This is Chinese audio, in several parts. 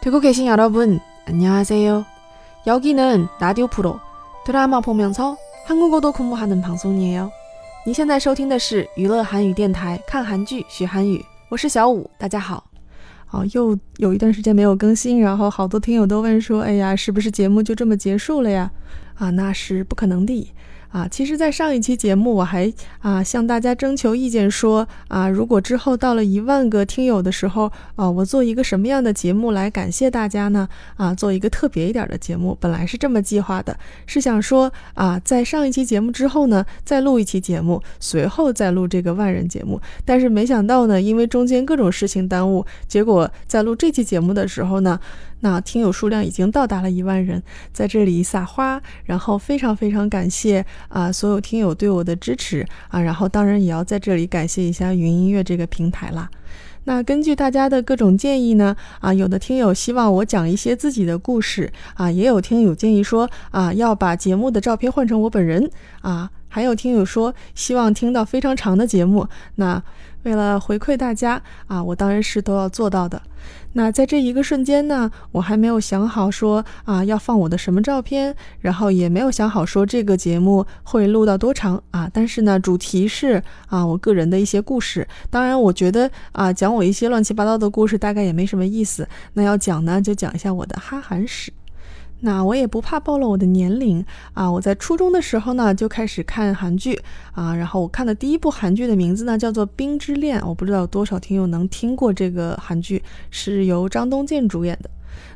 듣고 계신 여러분, 안녕하세요. 여기는 라디오 프로 드라마 보면서 한국어도 공부하는 방송이에요. 你现在收听的是娱乐韩语电台，看韩剧学韩语，我是小五，大家好。哦，又有一段时间没有更新，然后好多听友都问说，哎呀，是不是节目就这么结束了呀？啊，那是不可能的。 啊，其实，在上一期节目，我还啊向大家征求意见，说啊，如果之后到了一万个听友的时候，啊，我做一个什么样的节目来感谢大家呢？啊，做一个特别一点的节目，本来是这么计划的，是想说啊，在上一期节目之后呢，再录一期节目，随后再录这个万人节目。但是没想到呢，因为中间各种事情耽误，结果在录这期节目的时候呢。那听友数量已经到达了一万人，在这里撒花，然后非常非常感谢啊所有听友对我的支持啊，然后当然也要在这里感谢一下云音乐这个平台啦。那根据大家的各种建议呢，啊有的听友希望我讲一些自己的故事啊，也有听友建议说啊要把节目的照片换成我本人啊，还有听友说希望听到非常长的节目。那为了回馈大家啊，我当然是都要做到的。那在这一个瞬间呢，我还没有想好说啊要放我的什么照片，然后也没有想好说这个节目会录到多长啊。但是呢，主题是啊我个人的一些故事。当然，我觉得啊讲我一些乱七八糟的故事大概也没什么意思。那要讲呢，就讲一下我的哈韩史。那我也不怕暴露我的年龄啊！我在初中的时候呢就开始看韩剧啊，然后我看的第一部韩剧的名字呢叫做《冰之恋》，我不知道有多少听友能听过这个韩剧，是由张东健主演的。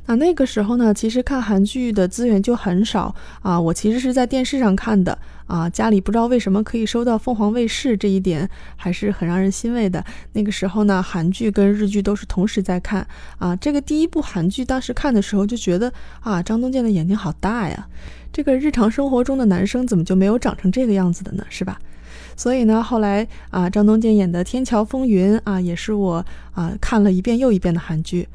那那个时候呢，其实看韩剧的资源就很少啊。我其实是在电视上看的啊，家里不知道为什么可以收到凤凰卫视，这一点还是很让人欣慰的。那个时候呢，韩剧跟日剧都是同时在看啊。这个第一部韩剧当时看的时候就觉得啊，张东健的眼睛好大呀，这个日常生活中的男生怎么就没有长成这个样子的呢？是吧？所以呢，后来啊，张东健演的《天桥风云》啊，也是我啊看了一遍又一遍的韩剧。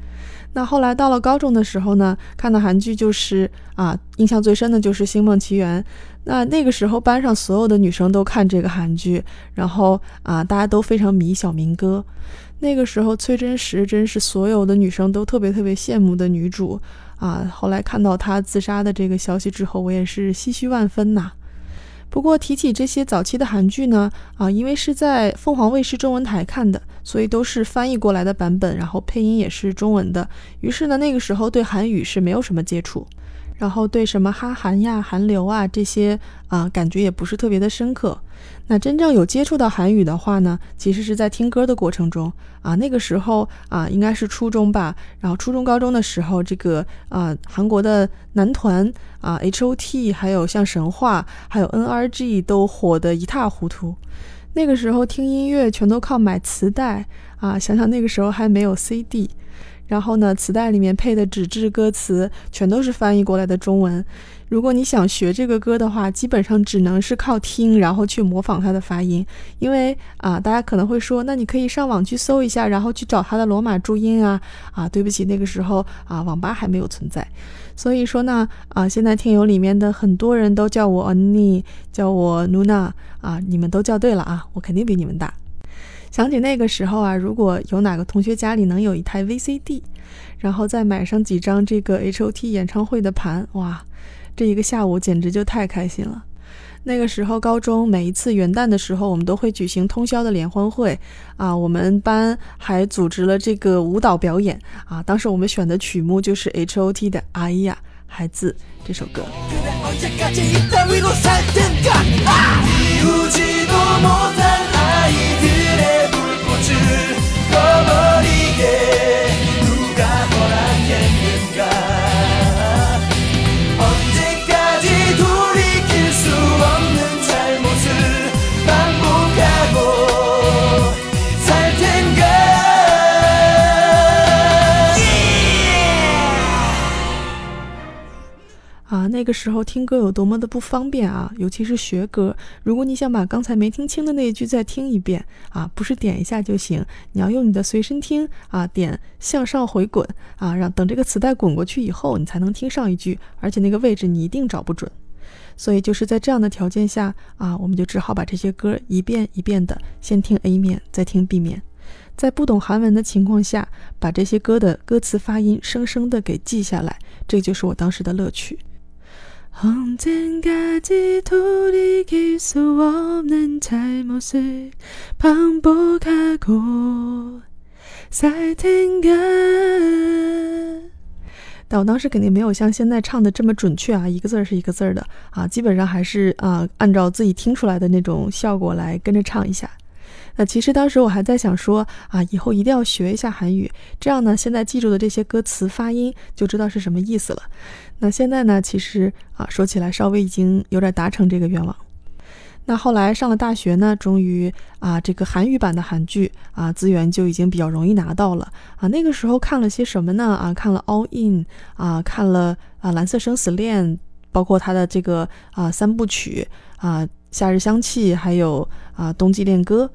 那后来到了高中的时候呢，看的韩剧就是啊，印象最深的就是《星梦奇缘》。那那个时候班上所有的女生都看这个韩剧，然后啊，大家都非常迷小明哥。那个时候崔真实真是所有的女生都特别特别羡慕的女主啊。后来看到她自杀的这个消息之后，我也是唏嘘万分呐。不过提起这些早期的韩剧呢，啊，因为是在凤凰卫视中文台看的，所以都是翻译过来的版本，然后配音也是中文的。于是呢，那个时候对韩语是没有什么接触，然后对什么哈韩呀、韩流啊这些啊，感觉也不是特别的深刻。那真正有接触到韩语的话呢，其实是在听歌的过程中啊，那个时候啊，应该是初中吧。然后初中、高中的时候，这个啊，韩国的男团啊，H.O.T，还有像神话，还有 N.R.G 都火得一塌糊涂。那个时候听音乐全都靠买磁带啊，想想那个时候还没有 C.D。然后呢，磁带里面配的纸质歌词全都是翻译过来的中文。如果你想学这个歌的话，基本上只能是靠听，然后去模仿它的发音。因为啊，大家可能会说，那你可以上网去搜一下，然后去找它的罗马注音啊。啊，对不起，那个时候啊，网吧还没有存在。所以说呢，啊，现在听友里面的很多人都叫我妮叫我 Nuna 啊，你们都叫对了啊，我肯定比你们大。想起那个时候啊，如果有哪个同学家里能有一台 VCD，然后再买上几张这个 H.O.T 演唱会的盘，哇，这一个下午简直就太开心了。那个时候高中每一次元旦的时候，我们都会举行通宵的联欢会啊，我们班还组织了这个舞蹈表演啊。当时我们选的曲目就是 H.O.T 的《哎呀孩子》这首歌。那个时候听歌有多么的不方便啊，尤其是学歌。如果你想把刚才没听清的那一句再听一遍啊，不是点一下就行，你要用你的随身听啊，点向上回滚啊，让等这个磁带滚过去以后，你才能听上一句，而且那个位置你一定找不准。所以就是在这样的条件下啊，我们就只好把这些歌一遍一遍的先听 A 面，再听 B 面。在不懂韩文的情况下，把这些歌的歌词发音生生的给记下来，这就是我当时的乐趣。언젠가지돌이킬수없는잘못을반복하고살텐가但我当时肯定没有像现在唱的这么准确啊，一个字儿是一个字儿的啊，基本上还是啊按照自己听出来的那种效果来跟着唱一下。 那其实当时我还在想说啊，以后一定要学一下韩语，这样呢，现在记住的这些歌词发音就知道是什么意思了。那现在呢，其实啊说起来稍微已经有点达成这个愿望。那后来上了大学呢，终于啊，这个韩语版的韩剧啊，资源就已经比较容易拿到了啊。那个时候看了些什么呢？啊，看了 All In 啊，看了啊蓝色生死恋，包括它的这个啊三部曲啊夏日香气，还有啊冬季恋歌。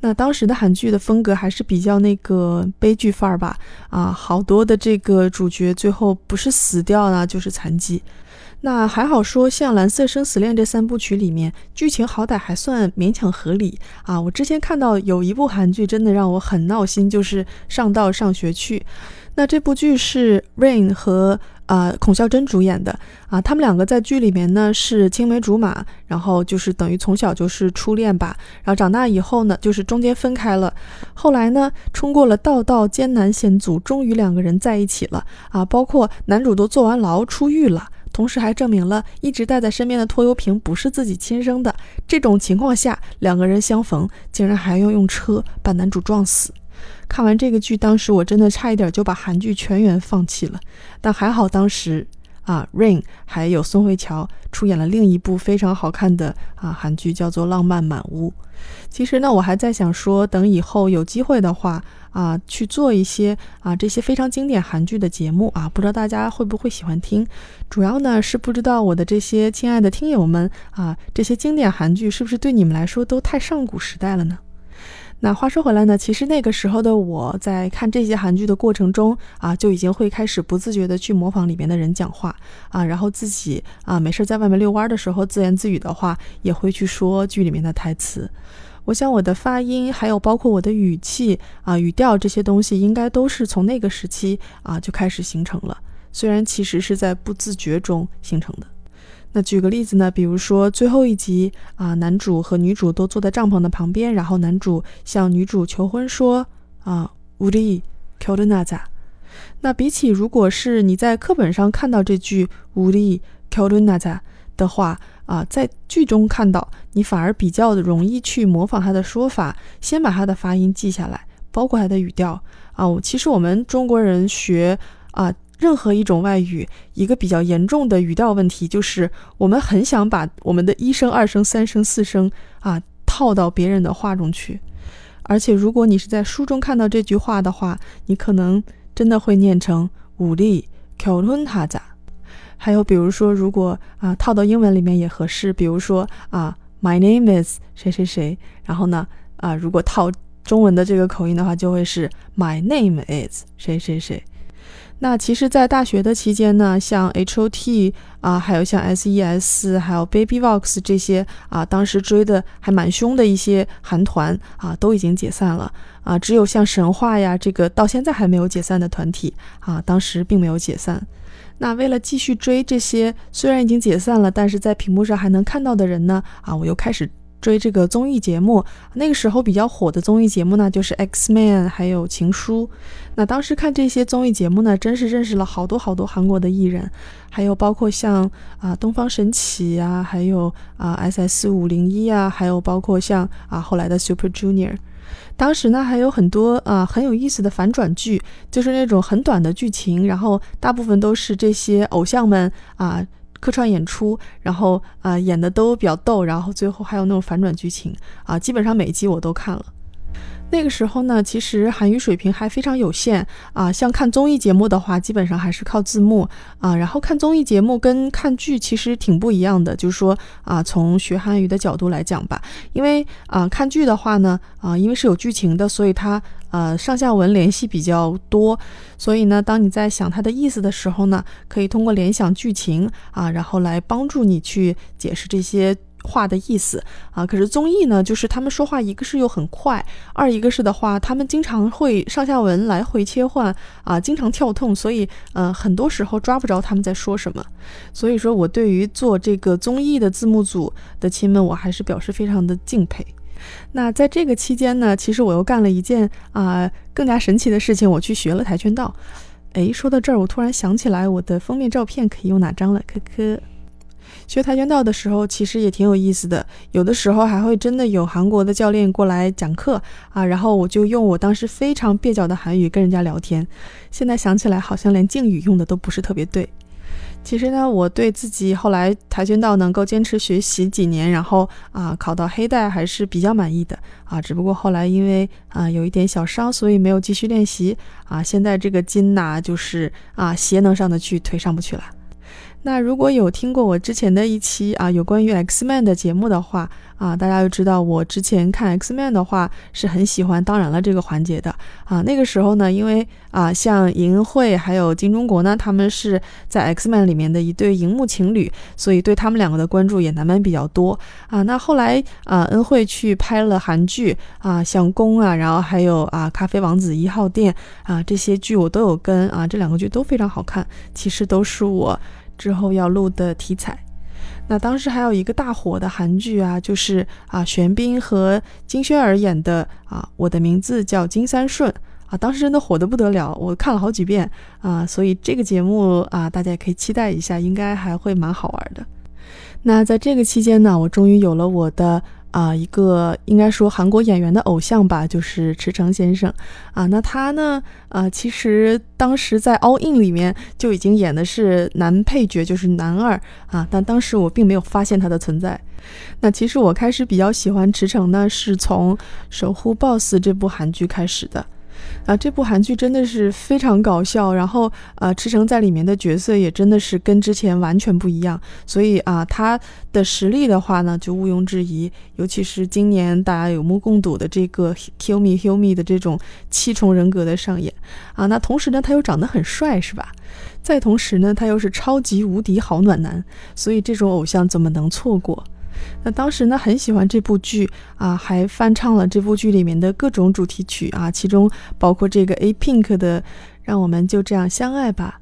那当时的韩剧的风格还是比较那个悲剧范儿吧啊，好多的这个主角最后不是死掉呢，就是残疾。那还好说，像《蓝色生死恋》这三部曲里面，剧情好歹还算勉强合理啊。我之前看到有一部韩剧，真的让我很闹心，就是《上道上学去》。那这部剧是 Rain 和啊孔孝真主演的啊，他们两个在剧里面呢是青梅竹马，然后就是等于从小就是初恋吧。然后长大以后呢，就是中间分开了，后来呢冲过了道道艰难险阻，终于两个人在一起了啊。包括男主都坐完牢出狱了。同时还证明了一直带在身边的拖油瓶不是自己亲生的。这种情况下，两个人相逢，竟然还要用车把男主撞死。看完这个剧，当时我真的差一点就把韩剧全员放弃了。但还好当时啊，Rain 还有宋慧乔出演了另一部非常好看的啊韩剧，叫做《浪漫满屋》。其实呢，我还在想说，等以后有机会的话。啊，去做一些啊这些非常经典韩剧的节目啊，不知道大家会不会喜欢听？主要呢是不知道我的这些亲爱的听友们啊，这些经典韩剧是不是对你们来说都太上古时代了呢？那话说回来呢，其实那个时候的我在看这些韩剧的过程中啊，就已经会开始不自觉的去模仿里面的人讲话啊，然后自己啊没事在外面遛弯的时候自言自语的话，也会去说剧里面的台词。我想我的发音，还有包括我的语气啊、语调这些东西，应该都是从那个时期啊就开始形成了。虽然其实是在不自觉中形成的。那举个例子呢，比如说最后一集啊，男主和女主都坐在帐篷的旁边，然后男主向女主求婚说啊，우리결혼하 자。 那比起如果是你在课本上看到这句우리결혼하자的话。啊，在剧中看到你反而比较的容易去模仿他的说法，先把他的发音记下来，包括他的语调啊。我其实我们中国人学啊 任何一种外语，一个比较严重的语调问题就是，我们很想把我们的一声、二声、三声、四声啊套到别人的话中去。而且，如果你是在书中看到这句话的话，你可能真的会念成“武力考伦塔咋”。还有，比如说，如果啊套到英文里面也合适，比如说啊 “my name is 谁谁谁”，然后呢啊如果套中文的这个口音的话，就会是 “my name is 谁谁谁”。那其实，在大学的期间呢，像 H O T 啊，还有像 S E S，还有 Baby Vox 这些啊，当时追的还蛮凶的一些韩团啊，都已经解散了啊，只有像神话呀这个到现在还没有解散的团体啊，当时并没有解散。那为了继续追这些虽然已经解散了，但是在屏幕上还能看到的人呢？啊，我又开始追这个综艺节目。那个时候比较火的综艺节目呢，就是 X Man，还有情书。那当时看这些综艺节目呢，真是认识了好多好多韩国的艺人，还有包括像啊东方神起啊，还有啊 S S 五零一啊，还有包括像啊后来的 Super Junior。当时呢，还有很多啊很有意思的反转剧，就是那种很短的剧情，然后大部分都是这些偶像们啊客串演出，然后啊演的都比较逗，然后最后还有那种反转剧情啊，基本上每一集我都看了。那个时候呢，其实韩语水平还非常有限啊。像看综艺节目的话，基本上还是靠字幕啊。然后看综艺节目跟看剧其实挺不一样的，就是说啊，从学韩语的角度来讲吧，因为啊看剧的话呢，啊因为是有剧情的，所以它呃上下文联系比较多。所以呢，当你在想它的意思的时候呢，可以通过联想剧情啊，然后来帮助你去解释这些。话的意思啊。可是综艺呢，就是他们说话一个是又很快，二一个是的话，他们经常会上下文来回切换啊，经常跳痛，所以呃，很多时候抓不着他们在说什么。所以说我对于做这个综艺的字幕组的亲们，我还是表示非常的敬佩。那在这个期间呢，其实我又干了一件啊更加神奇的事情，我去学了跆拳道。哎，说到这儿，我突然想起来，我的封面照片可以用哪张了？科科。学跆拳道的时候，其实也挺有意思的。有的时候还会真的有韩国的教练过来讲课啊，然后我就用我当时非常蹩脚的韩语跟人家聊天。现在想起来，好像连敬语用的都不是特别对。其实呢，我对自己后来跆拳道能够坚持学习几年，然后啊考到黑带还是比较满意的啊。只不过后来因为啊有一点小伤，所以没有继续练习啊。现在这个筋呐，就是啊鞋能上得去，腿上不去了。那如果有听过我之前的一期啊有关于 X Man 的节目的话啊，大家就知道我之前看 X Man 的话是很喜欢当然了这个环节的啊。那个时候呢，因为啊像银惠还有金钟国呢，他们是在 X Man 里面的一对荧幕情侣，所以对他们两个的关注也难免比较多啊。那后来啊恩惠去拍了韩剧啊，像宫啊，然后还有啊咖啡王子一号店啊这些剧我都有跟啊，这两个剧都非常好看，其实都是我。之后要录的题材，那当时还有一个大火的韩剧啊，就是啊玄彬和金宣儿演的啊，我的名字叫金三顺啊，当时真的火得不得了，我看了好几遍啊，所以这个节目啊，大家也可以期待一下，应该还会蛮好玩的。那在这个期间呢，我终于有了我的。啊，一个应该说韩国演员的偶像吧，就是池诚先生啊。那他呢，啊，其实当时在《All In》里面就已经演的是男配角，就是男二啊。但当时我并没有发现他的存在。那其实我开始比较喜欢池诚呢，是从《守护 BOSS》这部韩剧开始的。啊，这部韩剧真的是非常搞笑，然后呃，池成在里面的角色也真的是跟之前完全不一样，所以啊，他的实力的话呢，就毋庸置疑。尤其是今年大家有目共睹的这个 Kill Me Heal Me 的这种七重人格的上演啊，那同时呢，他又长得很帅，是吧？再同时呢，他又是超级无敌好暖男，所以这种偶像怎么能错过？那当时呢，很喜欢这部剧啊，还翻唱了这部剧里面的各种主题曲啊，其中包括这个 A Pink 的《让我们就这样相爱吧》。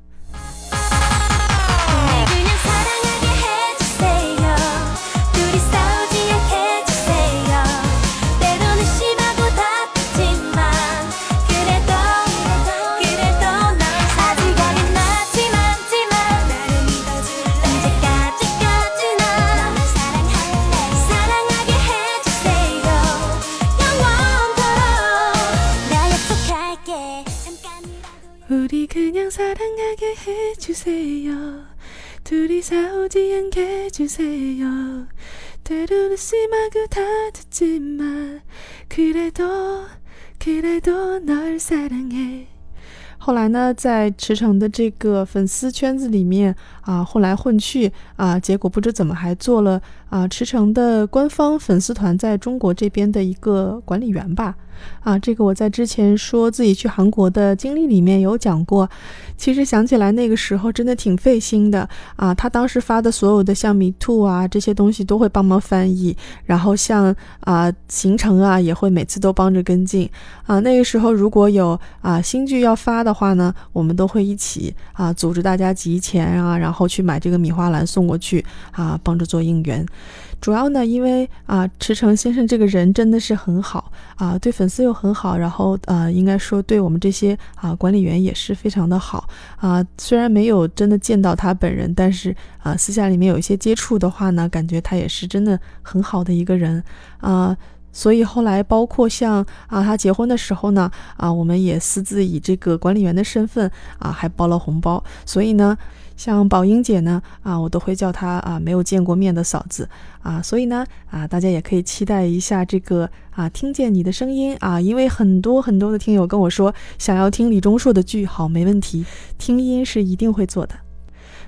后来呢，在池城的这个粉丝圈子里面啊，混来混去啊，结果不知怎么还做了啊池城的官方粉丝团在中国这边的一个管理员吧。啊，这个我在之前说自己去韩国的经历里面有讲过。其实想起来那个时候真的挺费心的啊。他当时发的所有的像米兔啊这些东西都会帮忙翻译，然后像啊行程啊也会每次都帮着跟进啊。那个时候如果有啊新剧要发的话呢，我们都会一起啊组织大家集钱啊，然后后去买这个米花篮送过去啊，帮着做应援。主要呢，因为啊，池成先生这个人真的是很好啊，对粉丝又很好，然后呃，应该说对我们这些啊管理员也是非常的好啊。虽然没有真的见到他本人，但是啊，私下里面有一些接触的话呢，感觉他也是真的很好的一个人啊。所以后来包括像啊，他结婚的时候呢，啊，我们也私自以这个管理员的身份啊，还包了红包。所以呢。像宝英姐呢，啊，我都会叫她啊，没有见过面的嫂子啊，所以呢，啊，大家也可以期待一下这个啊，听见你的声音啊，因为很多很多的听友跟我说想要听李钟硕的剧，好，没问题，听音是一定会做的。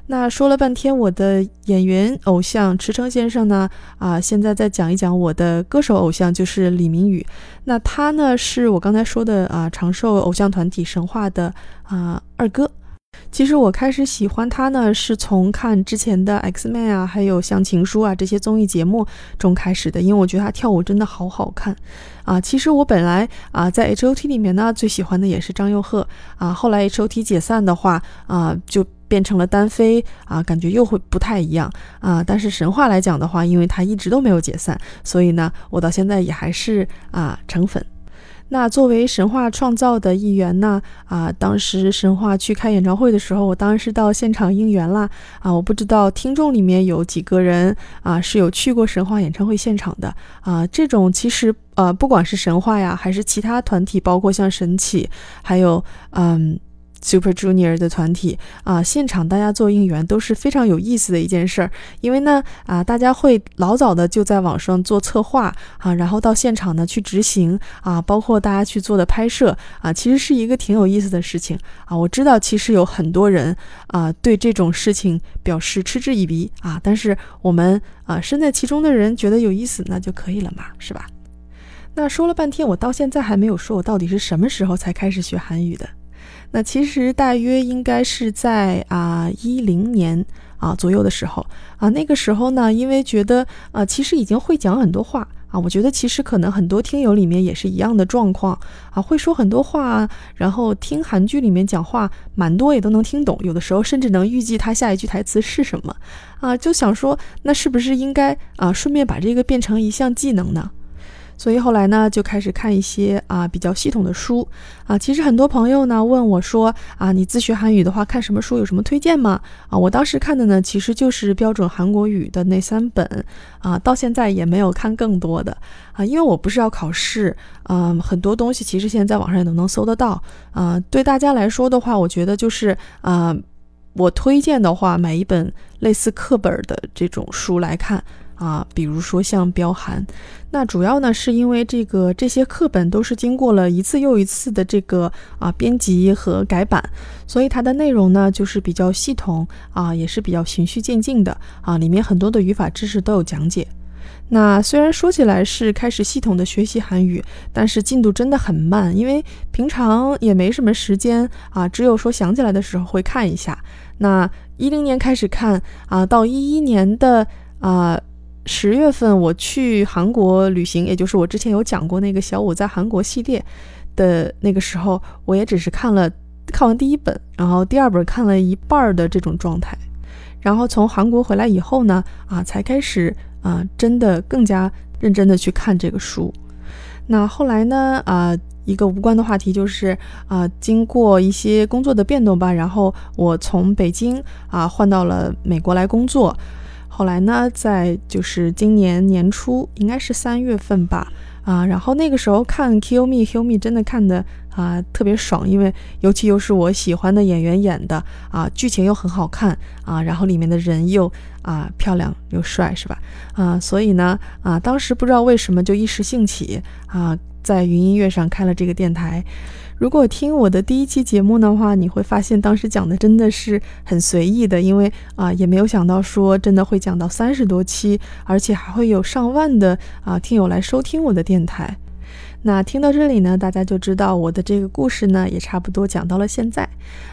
那说了半天我的演员偶像池成先生呢，啊，现在再讲一讲我的歌手偶像，就是李明宇。那他呢，是我刚才说的啊，长寿偶像团体神话的啊二哥。其实我开始喜欢他呢，是从看之前的 X Man 啊，还有像情书啊这些综艺节目中开始的，因为我觉得他跳舞真的好好看啊。其实我本来啊在 H O T 里面呢，最喜欢的也是张佑赫啊。后来 H O T 解散的话啊，就变成了单飞啊，感觉又会不太一样啊。但是神话来讲的话，因为他一直都没有解散，所以呢，我到现在也还是啊成粉。那作为神话创造的一员呢？啊，当时神话去开演唱会的时候，我当然是到现场应援啦。啊，我不知道听众里面有几个人啊是有去过神话演唱会现场的啊。这种其实呃，不管是神话呀，还是其他团体，包括像神起，还有嗯。Super Junior 的团体啊，现场大家做应援都是非常有意思的一件事儿，因为呢啊，大家会老早的就在网上做策划啊，然后到现场呢去执行啊，包括大家去做的拍摄啊，其实是一个挺有意思的事情啊。我知道其实有很多人啊对这种事情表示嗤之以鼻啊，但是我们啊身在其中的人觉得有意思，那就可以了嘛，是吧？那说了半天，我到现在还没有说我到底是什么时候才开始学韩语的。那其实大约应该是在啊一零年啊左右的时候。啊，那个时候呢，因为觉得啊，其实已经会讲很多话。啊，我觉得其实可能很多听友里面也是一样的状况。啊，会说很多话，然后听韩剧里面讲话，蛮多也都能听懂，有的时候甚至能预计他下一句台词是什么。啊，就想说，那是不是应该啊，顺便把这个变成一项技能呢？所以后来呢，就开始看一些啊比较系统的书啊。其实很多朋友呢问我说啊，你自学韩语的话，看什么书有什么推荐吗？啊，我当时看的呢，其实就是标准韩国语的那三本啊，到现在也没有看更多的啊，因为我不是要考试，啊，很多东西其实现在在网上也都能搜得到啊。对大家来说的话，我觉得就是啊，我推荐的话，买一本类似课本的这种书来看。啊，比如说像标韩，那主要呢是因为这个这些课本都是经过了一次又一次的这个啊编辑和改版，所以它的内容呢就是比较系统啊，也是比较循序渐进的啊，里面很多的语法知识都有讲解。那虽然说起来是开始系统的学习韩语，但是进度真的很慢，因为平常也没什么时间啊，只有说想起来的时候会看一下。那一零年开始看啊，到一一年的啊。十月份我去韩国旅行，也就是我之前有讲过那个小五在韩国系列的那个时候，我也只是看了看完第一本，然后第二本看了一半的这种状态，然后从韩国回来以后呢，啊，才开始啊，真的更加认真的去看这个书。那后来呢，啊，一个无关的话题就是啊，经过一些工作的变动吧，然后我从北京啊换到了美国来工作。后来呢，在就是今年年初，应该是三月份吧，啊，然后那个时候看《Kill Me Kill Me》真的看的啊特别爽，因为尤其又是我喜欢的演员演的啊，剧情又很好看啊，然后里面的人又啊漂亮又帅，是吧？啊，所以呢，啊，当时不知道为什么就一时兴起啊，在云音乐上开了这个电台。如果听我的第一期节目的话，你会发现当时讲的真的是很随意的，因为啊也没有想到说真的会讲到三十多期，而且还会有上万的啊听友来收听我的电台。那听到这里呢，大家就知道我的这个故事呢也差不多讲到了现在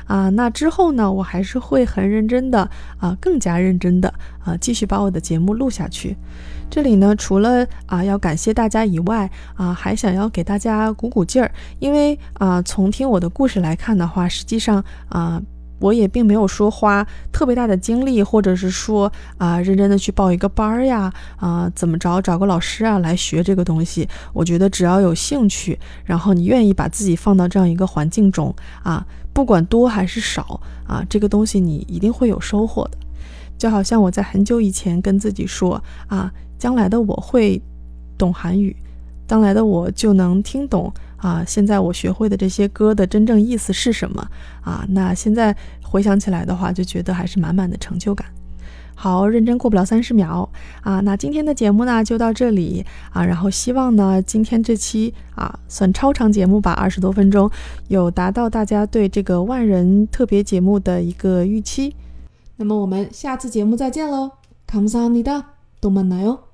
啊。那之后呢，我还是会很认真的啊，更加认真的啊，继续把我的节目录下去。这里呢，除了啊要感谢大家以外啊，还想要给大家鼓鼓劲儿，因为啊，从听我的故事来看的话，实际上啊，我也并没有说花特别大的精力，或者是说啊，认真的去报一个班儿呀，啊，怎么着找个老师啊来学这个东西。我觉得只要有兴趣，然后你愿意把自己放到这样一个环境中啊，不管多还是少啊，这个东西你一定会有收获的。就好像我在很久以前跟自己说啊。将来的我会懂韩语，将来的我就能听懂啊！现在我学会的这些歌的真正意思是什么啊？那现在回想起来的话，就觉得还是满满的成就感。好，认真过不了三十秒啊！那今天的节目呢就到这里啊，然后希望呢今天这期啊算超长节目吧，二十多分钟，有达到大家对这个万人特别节目的一个预期。那么我们下次节目再见喽，감사합니 다， 또 만나요。